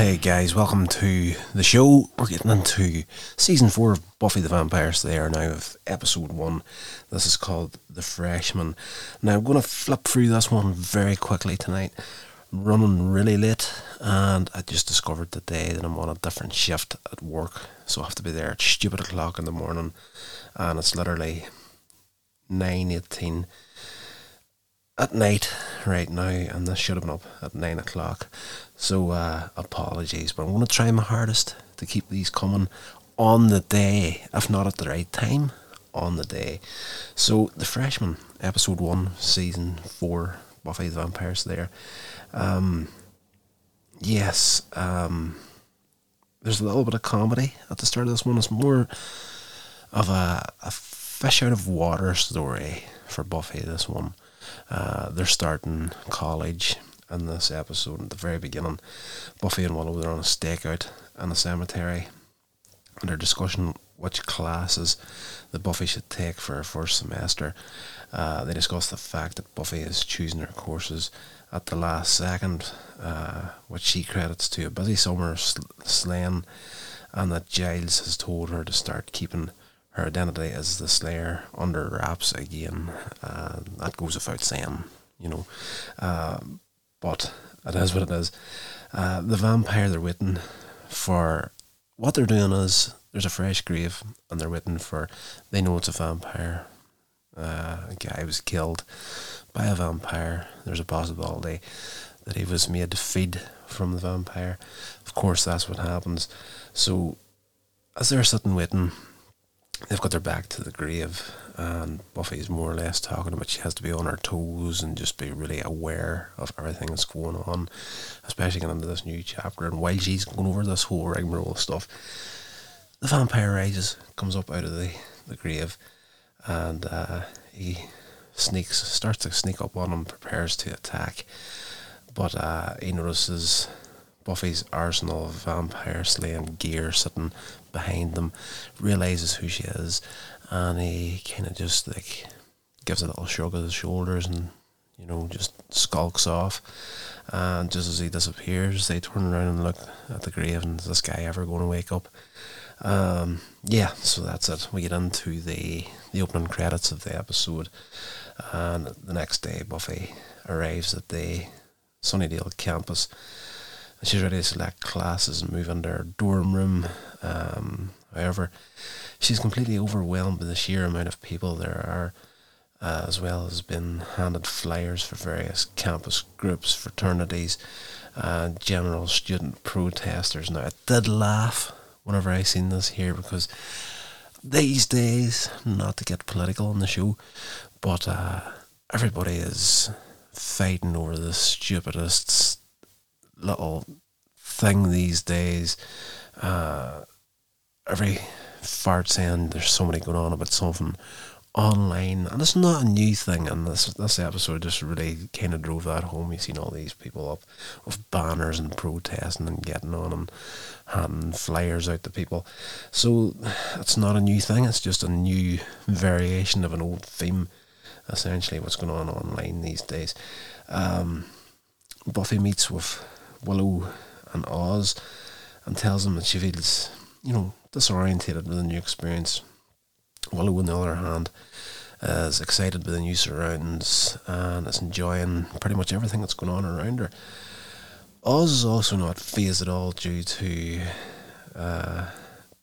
Hey guys, welcome to the show. We're getting into season four of Buffy the Vampire Slayer now with episode one. This is called The Freshman. Now I'm going to flip through this one very quickly tonight. I'm running really late and I just discovered today that I'm on a different shift at work. So I have to be there at stupid o'clock in the morning and it's literally 9.18 at night right now and this should have been up at 9 o'clock. So uh, apologies, but I'm going to try my hardest to keep these coming on the day, if not at the right time, on the day. So the freshman, episode one, season four, Buffy the Vampire Slayer. Um, yes, um, there's a little bit of comedy at the start of this one. It's more of a, a fish out of water story for Buffy. This one, uh, they're starting college in this episode at the very beginning. Buffy and Willow are on a stakeout in a cemetery and they're discussing which classes that Buffy should take for her first semester. Uh, they discuss the fact that Buffy is choosing her courses at the last second, uh, which she credits to a busy summer sl- slaying, and that Giles has told her to start keeping her identity as the Slayer under wraps again. Uh, that goes without saying, you know. Um, but it is what it is. Uh, the vampire they're waiting for. What they're doing is there's a fresh grave, and they're waiting for. They know it's a vampire. Uh, a guy was killed by a vampire. There's a possibility that he was made to feed from the vampire. Of course, that's what happens. So, as they're sitting waiting, they've got their back to the grave, and Buffy's more or less talking about she has to be on her toes and just be really aware of everything that's going on, especially getting into this new chapter. And while she's going over this whole rigmarole stuff, the vampire rises, comes up out of the, the grave, and uh, he sneaks, starts to sneak up on him, prepares to attack. But uh, he notices Buffy's arsenal of vampire slaying gear sitting behind them, realizes who she is, and he kind of just like gives a little shrug of his shoulders and you know just skulks off. And just as he disappears, they turn around and look at the grave, and is this guy ever going to wake up? Um, yeah, so that's it. We get into the the opening credits of the episode, and the next day Buffy arrives at the Sunnydale campus. She's ready to select classes and move into her dorm room. Um, however, she's completely overwhelmed by the sheer amount of people there are, uh, as well as been handed flyers for various campus groups, fraternities, and general student protesters. Now, I did laugh whenever I seen this here because these days, not to get political on the show, but uh, everybody is fighting over the stupidest little thing these days. Uh, every fart saying there's somebody going on about something online, and it's not a new thing. And this this episode just really kind of drove that home. You've seen all these people up with banners and protesting and getting on and handing flyers out to people. So it's not a new thing. It's just a new variation of an old theme. Essentially, what's going on online these days. Um, Buffy meets with Willow and Oz and tells them that she feels, you know, disorientated with the new experience. Willow, on the other hand, is excited by the new surroundings and is enjoying pretty much everything that's going on around her. Oz is also not phased at all due to uh,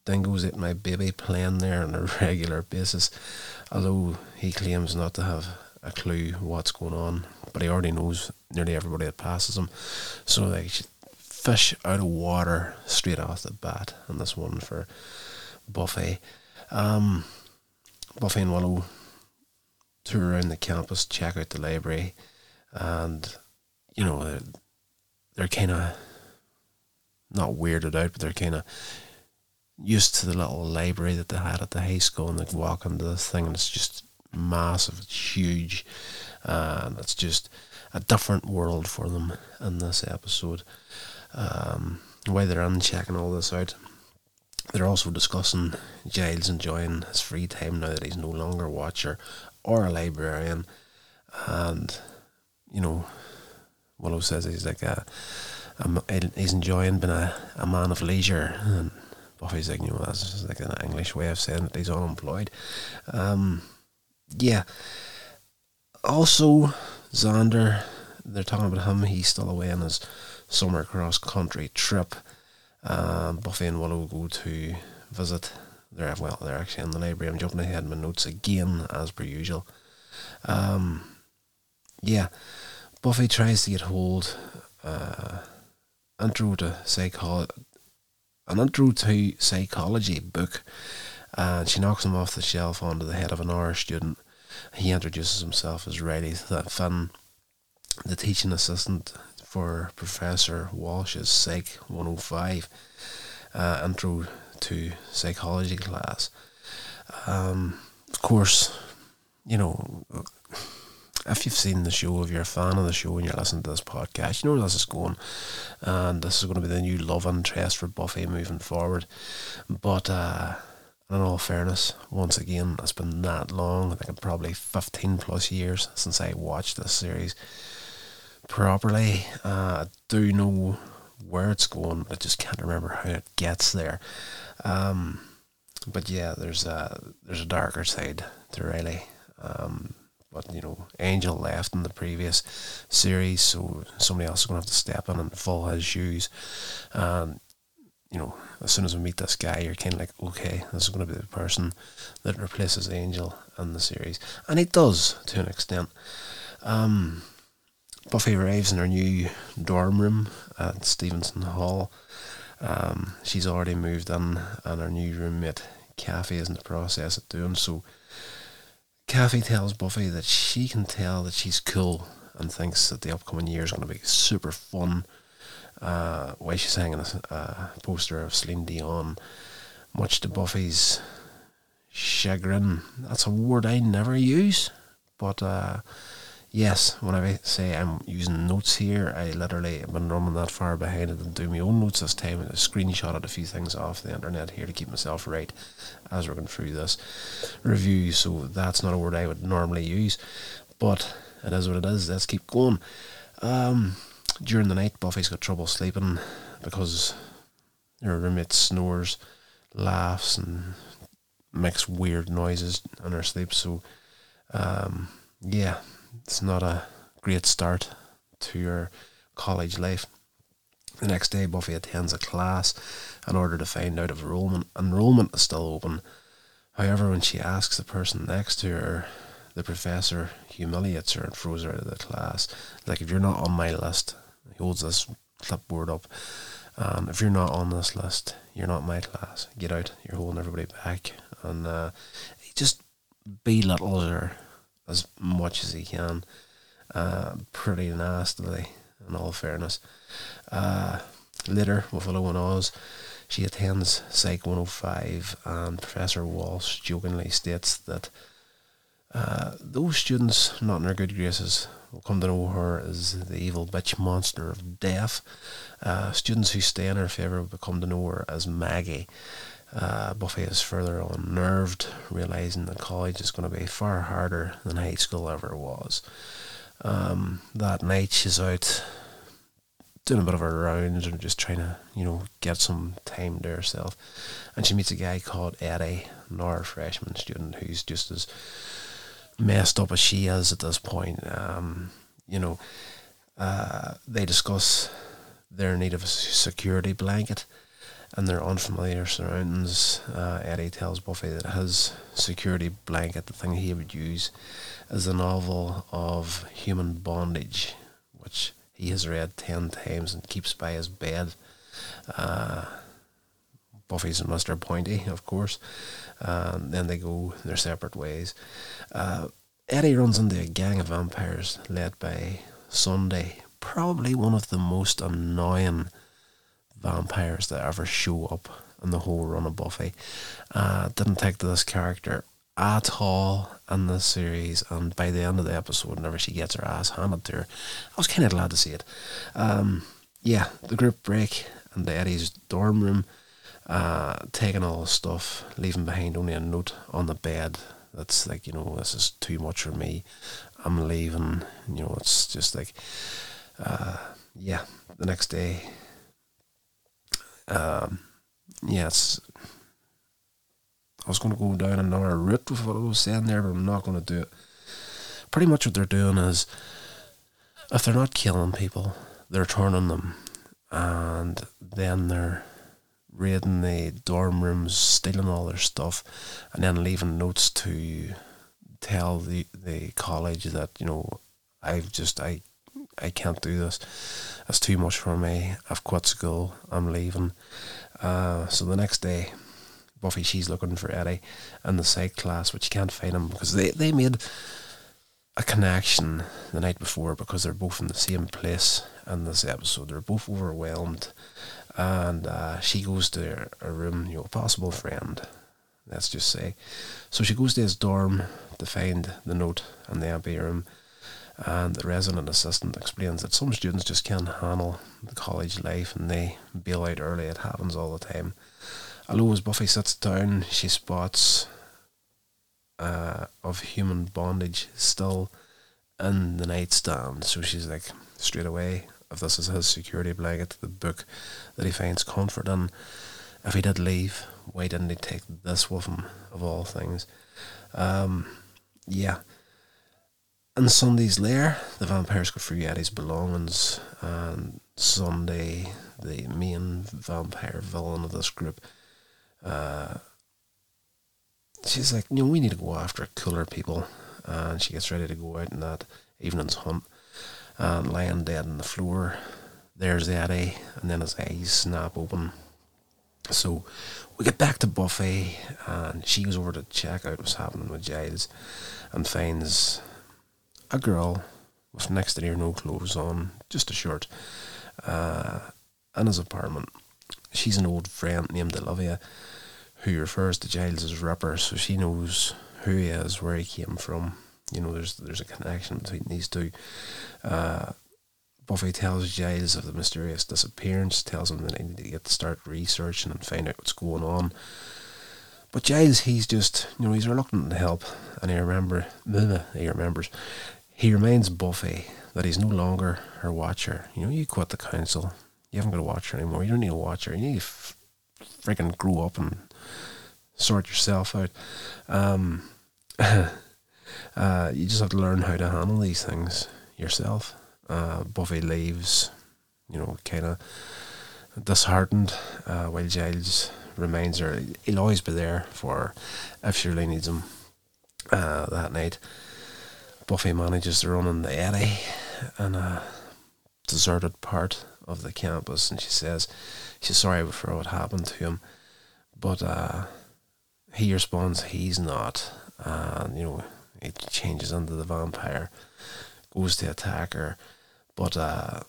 Dingoes Ate My Baby playing there on a regular basis, although he claims not to have a clue what's going on, but he already knows nearly everybody that passes him. So like fish out of water straight off the bat, and this one for Buffy. Um, Buffy and Willow tour around the campus, check out the library, and you know they're, they're kind of not weirded out, but they're kind of used to the little library that they had at the high school, and they walk into this thing, and it's just massive, it's huge, and it's just a different world for them in this episode. Um, while they're on checking all this out, they're also discussing Giles enjoying his free time now that he's no longer a watcher or a librarian, and you know, Willow says he's like a um, he's enjoying being a, a man of leisure. And Buffy's like, you know, that's like an English way of saying that he's unemployed. Um, yeah. Also, Xander, they're talking about him. He's still away on his summer cross country trip. Um, Buffy and Willow go to visit. They're well, they're actually in the library. I'm jumping ahead in my notes again, as per usual. Um, yeah, Buffy tries to get hold uh, intro to psychology, an intro to psychology book, and she knocks him off the shelf onto the head of an R student. He introduces himself as Riley Finn, the teaching assistant for Professor Walsh's Psych 105 uh, intro to psychology class. Um, of course, you know, if you've seen the show, if you're a fan of the show and you're listening to this podcast, you know where this is going. And this is going to be the new love interest for Buffy moving forward. But uh, in all fairness, once again, it's been that long. I think probably 15 plus years since I watched this series properly. Uh, I do know where it's going, but I just can't remember how it gets there. Um, but yeah, there's a there's a darker side to Riley. Um, but you know, Angel left in the previous series, so somebody else is going to have to step in and fill his shoes. And you know, as soon as we meet this guy, you're kind of like, okay, this is going to be the person that replaces Angel in the series, and it does to an extent. Um, Buffy arrives in her new dorm room at Stevenson Hall. Um, she's already moved in, and her new roommate Kathy is in the process of doing so. Kathy tells Buffy that she can tell that she's cool and thinks that the upcoming year is going to be super fun. Uh, she's hanging a uh, poster of Celine Dion, much to Buffy's chagrin. That's a word I never use, but uh, yes, when I say I'm using notes here, I literally have been running that far behind and doing my own notes this time. I screenshotted a few things off the internet here to keep myself right as we're going through this review. So that's not a word I would normally use, but it is what it is. Let's keep going. Um, during the night, Buffy's got trouble sleeping because her roommate snores, laughs, and makes weird noises in her sleep. So, um, yeah, it's not a great start to your college life. The next day, Buffy attends a class in order to find out if enrollment enrollment is still open. However, when she asks the person next to her, the professor humiliates her and throws her out of the class. Like, if you're not on my list, he holds this clipboard up. Um, if you're not on this list, you're not my class. Get out. You're holding everybody back. And uh, he just belittles her as much as he can. Uh, pretty nastily, in all fairness. Uh, later, with Willow and Oz, she attends Psych 105, and Professor Walsh jokingly states that uh, those students not in their good graces will come to know her as the evil bitch monster of death. Uh, students who stay in her favour will come to know her as Maggie. Uh, Buffy is further unnerved, realizing that college is going to be far harder than high school ever was. Um, that night, she's out doing a bit of her rounds and just trying to, you know, get some time to herself. And she meets a guy called Eddie, another freshman student who's just as messed up as she is at this point. Um, you know, uh, they discuss their need of a security blanket and their unfamiliar surroundings. Uh, Eddie tells Buffy that his security blanket, the thing he would use, is a novel of human bondage, which he has read ten times and keeps by his bed. Uh, Buffy's and Mr. Pointy, of course. Um, then they go their separate ways. Uh, Eddie runs into a gang of vampires led by Sunday, probably one of the most annoying vampires that ever show up in the whole run of Buffy. Uh, didn't take to this character at all in this series, and by the end of the episode, whenever she gets her ass handed to her, I was kind of glad to see it. Um, yeah, the group break into Eddie's dorm room, uh, taking all the stuff, leaving behind only a note on the bed that's like, you know, this is too much for me. I'm leaving. You know, it's just like, uh, yeah, the next day, um, yes, I was going to go down another route with what I was saying there, but I'm not going to do it. Pretty much what they're doing is, if they're not killing people, they're turning them, and then they're raiding the dorm rooms, stealing all their stuff, and then leaving notes to tell the the college that you know I've just I I can't do this. It's too much for me. I've quit school. I'm leaving. Uh, so the next day, Buffy she's looking for Eddie in the psych class, but she can't find him because they they made a connection the night before because they're both in the same place in this episode. They're both overwhelmed, and uh, she goes to her room, you know, possible friend, let's just say. So she goes to his dorm to find the note in the empty room, and the resident assistant explains that some students just can't handle the college life and they bail out early. It happens all the time. Although as Buffy sits down, she spots uh, of human bondage still in the nightstand. So she's like, straight away, if this is his security blanket, the book that he finds comfort in, if he did leave, why didn't he take this with him, of all things? Um, yeah. In Sunday's lair, the vampires go through Eddie's belongings, and Sunday, the main vampire villain of this group, uh, she's like, you know, we need to go after cooler people. And she gets ready to go out in that evening's hunt. And lying dead on the floor, there's Eddie, and then his eyes snap open. So we get back to Buffy, and she goes over to check out what's happening with Giles and finds a girl with next to her no clothes on, just a shirt, uh, in his apartment. She's an old friend named Olivia who refers to Giles as Ripper, so she knows who he is, where he came from. You know, there's there's a connection between these two. Uh, Buffy tells Giles of the mysterious disappearance, tells him that they need to get to start researching and find out what's going on. But Giles, he's just, you know, he's reluctant to help, and he remember, he remembers, he reminds Buffy that he's no longer her watcher. You know, you quit the council, you haven't got a watcher anymore. You don't need a watcher. You need to f- freaking grow up and sort yourself out. Um, uh, you just have to learn how to handle these things yourself. Uh, Buffy leaves, you know, kind of disheartened, uh, while Giles remains her he'll always be there for if she really needs him. Uh, that night, Buffy manages to run in the Eddie in a deserted part of the campus, and she says she's sorry for what happened to him, but uh, he responds he's not, and you know he changes into the vampire, goes to attack her, but uh,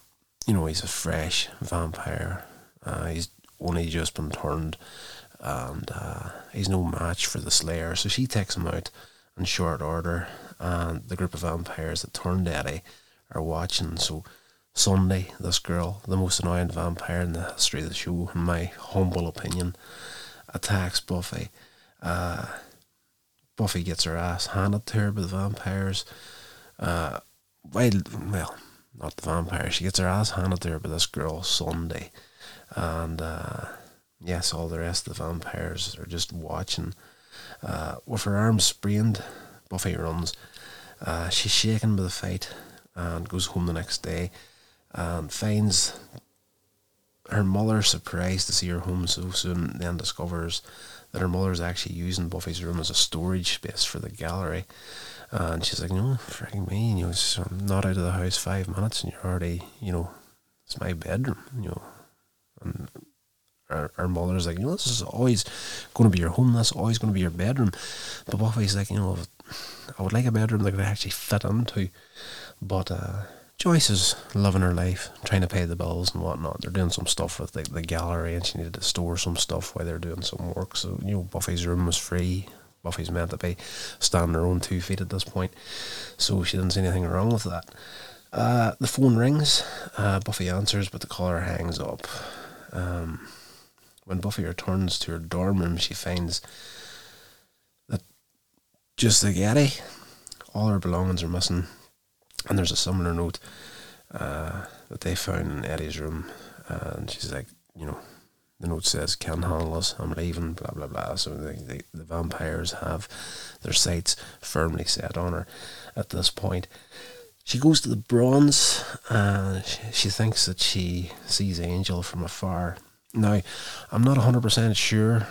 you know he's a fresh vampire. Uh, he's only just been turned, and uh, he's no match for the Slayer. So she takes him out in short order, and the group of vampires that turned Eddie are watching. So Sunday, this girl, the most annoying vampire in the history of the show, in my humble opinion, attacks Buffy. Uh, Buffy gets her ass handed to her by the vampires. Uh, well, well, not the vampire. She gets her ass handed to her by this girl Sunday, and uh, yes, all the rest of the vampires are just watching. Uh, with her arms sprained, Buffy runs. Uh, she's shaken by the fight and goes home the next day and finds her mother surprised to see her home so soon, then discovers that her mother is actually using Buffy's room as a storage space for the gallery. And she's like, no, freaking me, you know, I'm not out of the house five minutes and you're already, you know, it's my bedroom, you know. And our, our mother's like, you know, this is always going to be your home, that's always going to be your bedroom. But Buffy's like, you know, I would like a bedroom that could actually fit into. But, uh, Joyce is loving her life, trying to pay the bills and whatnot. They're doing some stuff with the, the gallery, and she needed to store some stuff while they're doing some work. So you know, Buffy's room was free. Buffy's meant to be standing her own two feet at this point, so she didn't see anything wrong with that. Uh, the phone rings. Uh, Buffy answers, but the caller hangs up. Um, when Buffy returns to her dorm room, she finds that just like Eddie, all her belongings are missing and there's a similar note uh, that they found in Eddie's room, and she's like, you know, the note says, "Can't handle us. I'm leaving." Blah blah blah. So the, the, the vampires have their sights firmly set on her at this point. She goes to the bronze and she, she thinks that she sees Angel from afar. Now, I'm not 100% sure.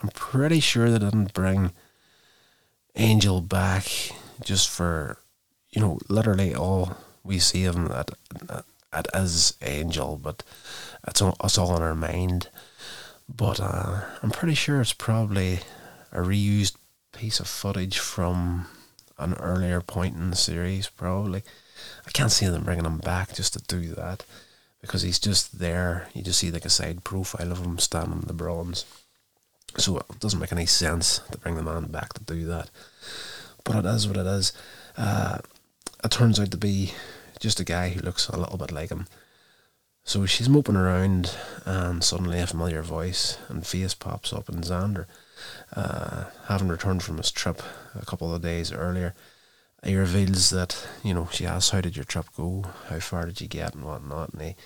I'm pretty sure they didn't bring Angel back just for, you know, literally all we see of him that, that, that is Angel, but it's all, it's all in our mind. But uh, I'm pretty sure it's probably a reused piece of footage from an earlier point in the series, probably. I can't see them bringing him back just to do that because he's just there. You just see like a side profile of him standing in the bronze. So it doesn't make any sense to bring the man back to do that. But it is what it is. Uh, it turns out to be just a guy who looks a little bit like him. So she's moping around, and suddenly a familiar voice and face pops up, and Xander uh, having returned from his trip a couple of days earlier, he reveals that, you know, she asks, How did your trip go? How far did you get? and whatnot. And he,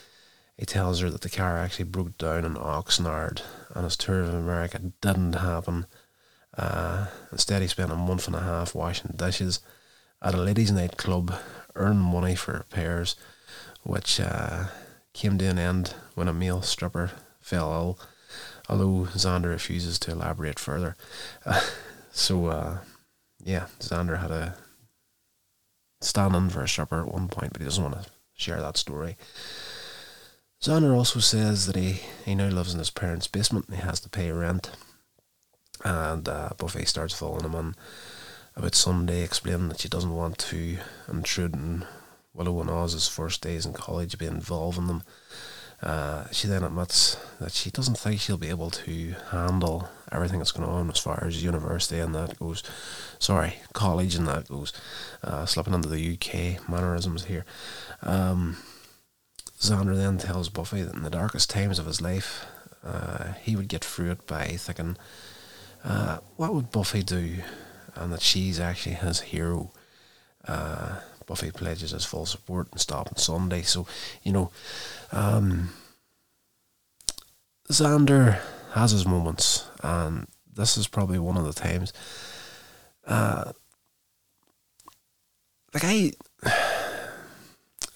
he tells her that the car actually broke down in Oxnard and his tour of America didn't happen. Uh, instead, he spent a month and a half washing dishes at a ladies' night club, earning money for repairs, which uh, came to an end when a male stripper fell ill although Xander refuses to elaborate further. Uh, so, uh, yeah, Xander had a stand in for a stripper at one point, but he doesn't want to share that story. Xander also says that he, he now lives in his parents' basement and he has to pay rent. And uh, Buffy starts following him on about Sunday, explaining that she doesn't want to intrude in Willow and Oz's first days in college, be involved in them. Uh, she then admits that she doesn't think she'll be able to handle everything that's going on as far as university and that goes. Sorry, college and that goes. Uh, slipping into the UK mannerisms here. Um, Xander then tells Buffy that in the darkest times of his life, uh, he would get through it by thinking, uh, what would Buffy do? And that she's actually his hero. Uh, Buffy pledges his full support and stopping Sunday. So, you know, um, Xander has his moments, and this is probably one of the times. Uh, like I,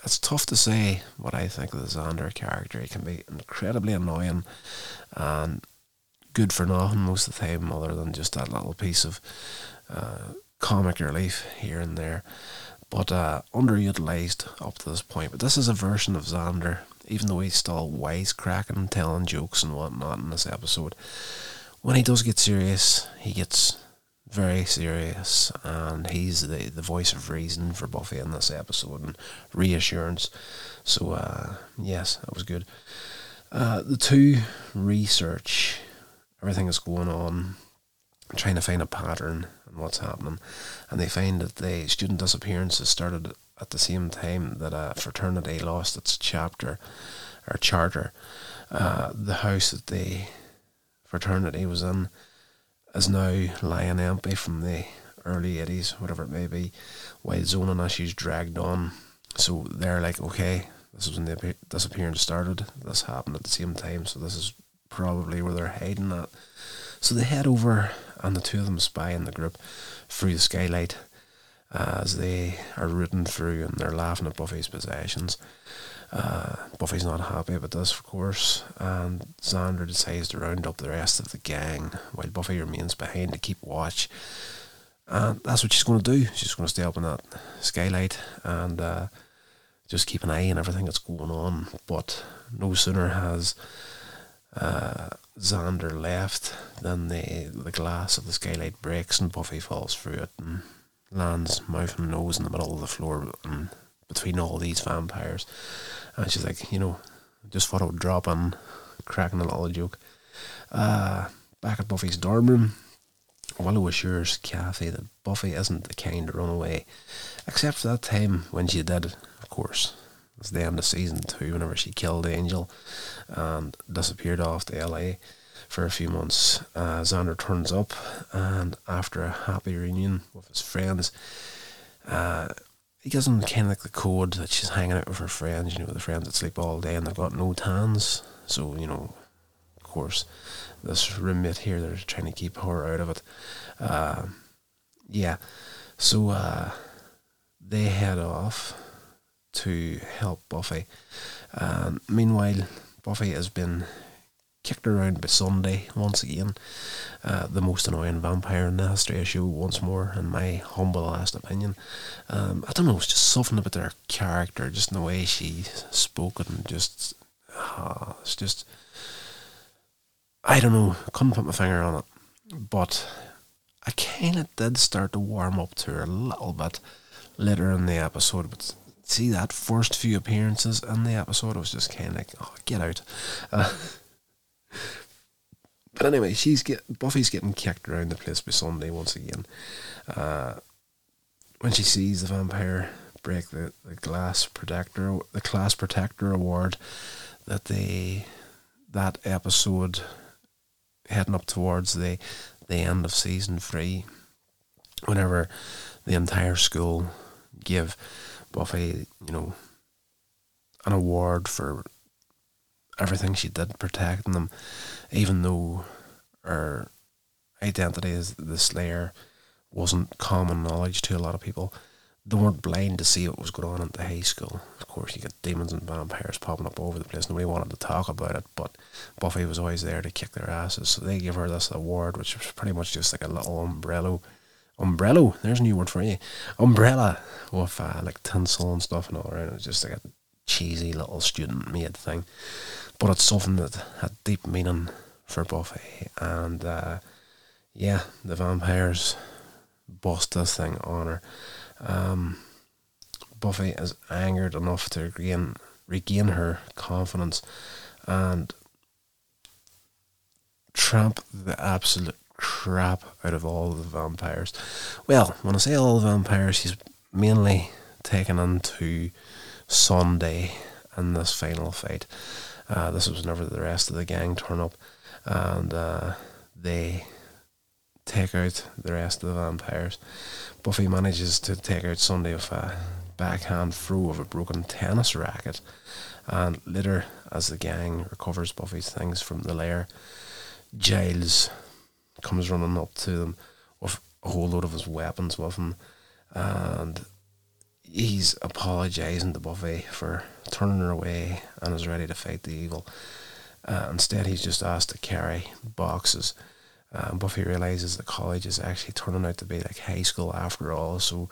it's tough to say what I think of the Xander character. He can be incredibly annoying and good for nothing most of the time, other than just that little piece of uh, comic relief here and there but uh, underutilized up to this point. But this is a version of Xander, even though he's still wisecracking, telling jokes and whatnot in this episode. When he does get serious, he gets very serious, and he's the, the voice of reason for Buffy in this episode and reassurance. So, uh, yes, that was good. Uh, the two research everything that's going on, trying to find a pattern and what's happening, and they find that the student disappearances started at the same time that a fraternity lost its chapter or charter. Uh, the house that the fraternity was in is now lying empty from the early 80s, whatever it may be, while zoning issues dragged on. So they're like, okay, this is when the disappearance started. This happened at the same time, so this is probably where they're hiding at. So they head over and the two of them spy in the group through the skylight as they are rooting through and they're laughing at Buffy's possessions. Uh, Buffy's not happy about this, of course, and Xander decides to round up the rest of the gang while Buffy remains behind to keep watch. And that's what she's going to do. She's going to stay up in that skylight and uh, just keep an eye on everything that's going on. But no sooner has uh, Xander left, then the the glass of the skylight breaks and Buffy falls through it and lands mouth and nose in the middle of the floor and between all these vampires. And she's like, you know, just thought I would drop in, cracking a little joke. Uh, back at Buffy's dorm room, Willow assures Kathy that Buffy isn't the kind to run away, except for that time when she did, of course. It's the end of season two, whenever she killed Angel and disappeared off to LA for a few months. Uh, Xander turns up, and after a happy reunion with his friends, uh, he gives them kind of like the code that she's hanging out with her friends, you know, the friends that sleep all day and they've got no tans. So, you know, of course, this roommate here, they're trying to keep her out of it. Uh, yeah, so uh, they head off to help Buffy. Um, meanwhile, Buffy has been kicked around by Sunday once again. Uh, the most annoying vampire in the history of show once more, in my humble last opinion. Um, I don't know, it's just something about her character, just in the way she spoke and just uh, it's just I don't know, couldn't put my finger on it. But I kinda did start to warm up to her a little bit later in the episode, but see that first few appearances in the episode, I was just kind of like, oh, get out. Uh, but anyway, she's get Buffy's getting kicked around the place by Sunday once again. Uh, when she sees the vampire break the, the glass protector, the class protector award that they that episode heading up towards the the end of season three, whenever the entire school give Buffy, you know, an award for everything she did protecting them, even though her identity as the Slayer wasn't common knowledge to a lot of people. They weren't blind to see what was going on at the high school. Of course, you get demons and vampires popping up all over the place. Nobody wanted to talk about it, but Buffy was always there to kick their asses. So they give her this award, which was pretty much just like a little umbrella. Umbrella, there's a new word for you. Umbrella with uh, like tinsel and stuff and all around. It's just like a cheesy little student made thing but it's something that had deep meaning for Buffy. And uh, yeah, the vampires bust this thing on her. Um, Buffy is angered enough to regain, regain her confidence and tramp the absolute crap out of all the vampires. Well, when I say all the vampires, she's mainly taken into Sunday in this final fight. Uh, this was whenever the rest of the gang turn up, and uh, they take out the rest of the vampires. Buffy manages to take out Sunday with a backhand throw of a broken tennis racket, and later, as the gang recovers Buffy's things from the lair, Giles comes running up to them with a whole load of his weapons with him, and he's apologising to Buffy for turning her away and is ready to fight the evil. Uh, instead, he's just asked to carry boxes. Uh, Buffy realizes that college is actually turning out to be like high school after all, so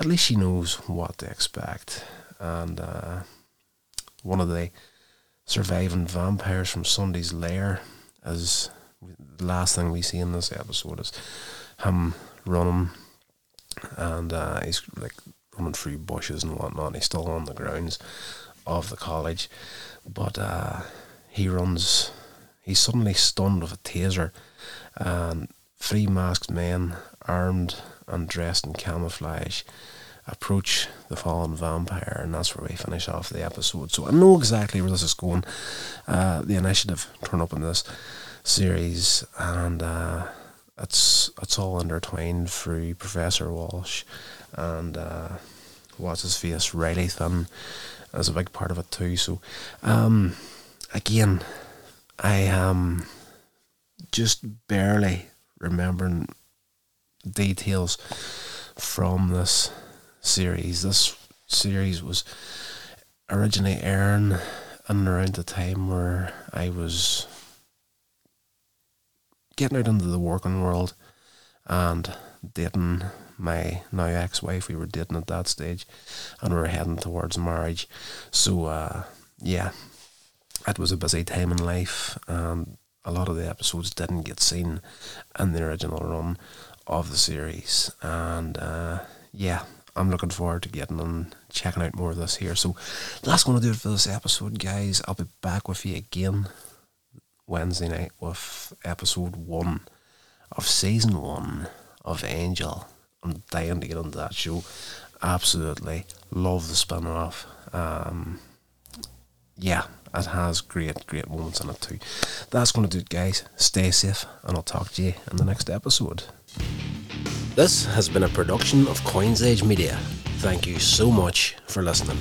at least she knows what to expect. And uh, one of the surviving vampires from Sunday's lair, as the last thing we see in this episode, is him running, and uh, he's like running through bushes and whatnot. He's still on the grounds of the college, but uh, he runs. He's suddenly stunned with a taser, and three masked men, armed and dressed in camouflage, approach the fallen vampire, and that's where we finish off the episode. So I know exactly where this is going. Uh, the initiative turn up in this series, and uh, it's it's all intertwined through Professor Walsh and uh, what's his face Riley Finn is a big part of it too. So um, again, I am just barely remembering details from this series. This series was originally airing and around the time where I was getting out into the working world and dating my now ex wife. We were dating at that stage and we were heading towards marriage. So, uh, yeah, it was a busy time in life and a lot of the episodes didn't get seen in the original run of the series. And uh, yeah, I'm looking forward to getting and checking out more of this here. So that's going to do it for this episode, guys. I'll be back with you again Wednesday night with episode one of season one of Angel. I'm dying to get onto that show. Absolutely love the spin off. Um, yeah, it has great, great moments in it too. That's going to do it, guys. Stay safe, and I'll talk to you in the next episode. This has been a production of Coins Age Media. Thank you so much for listening.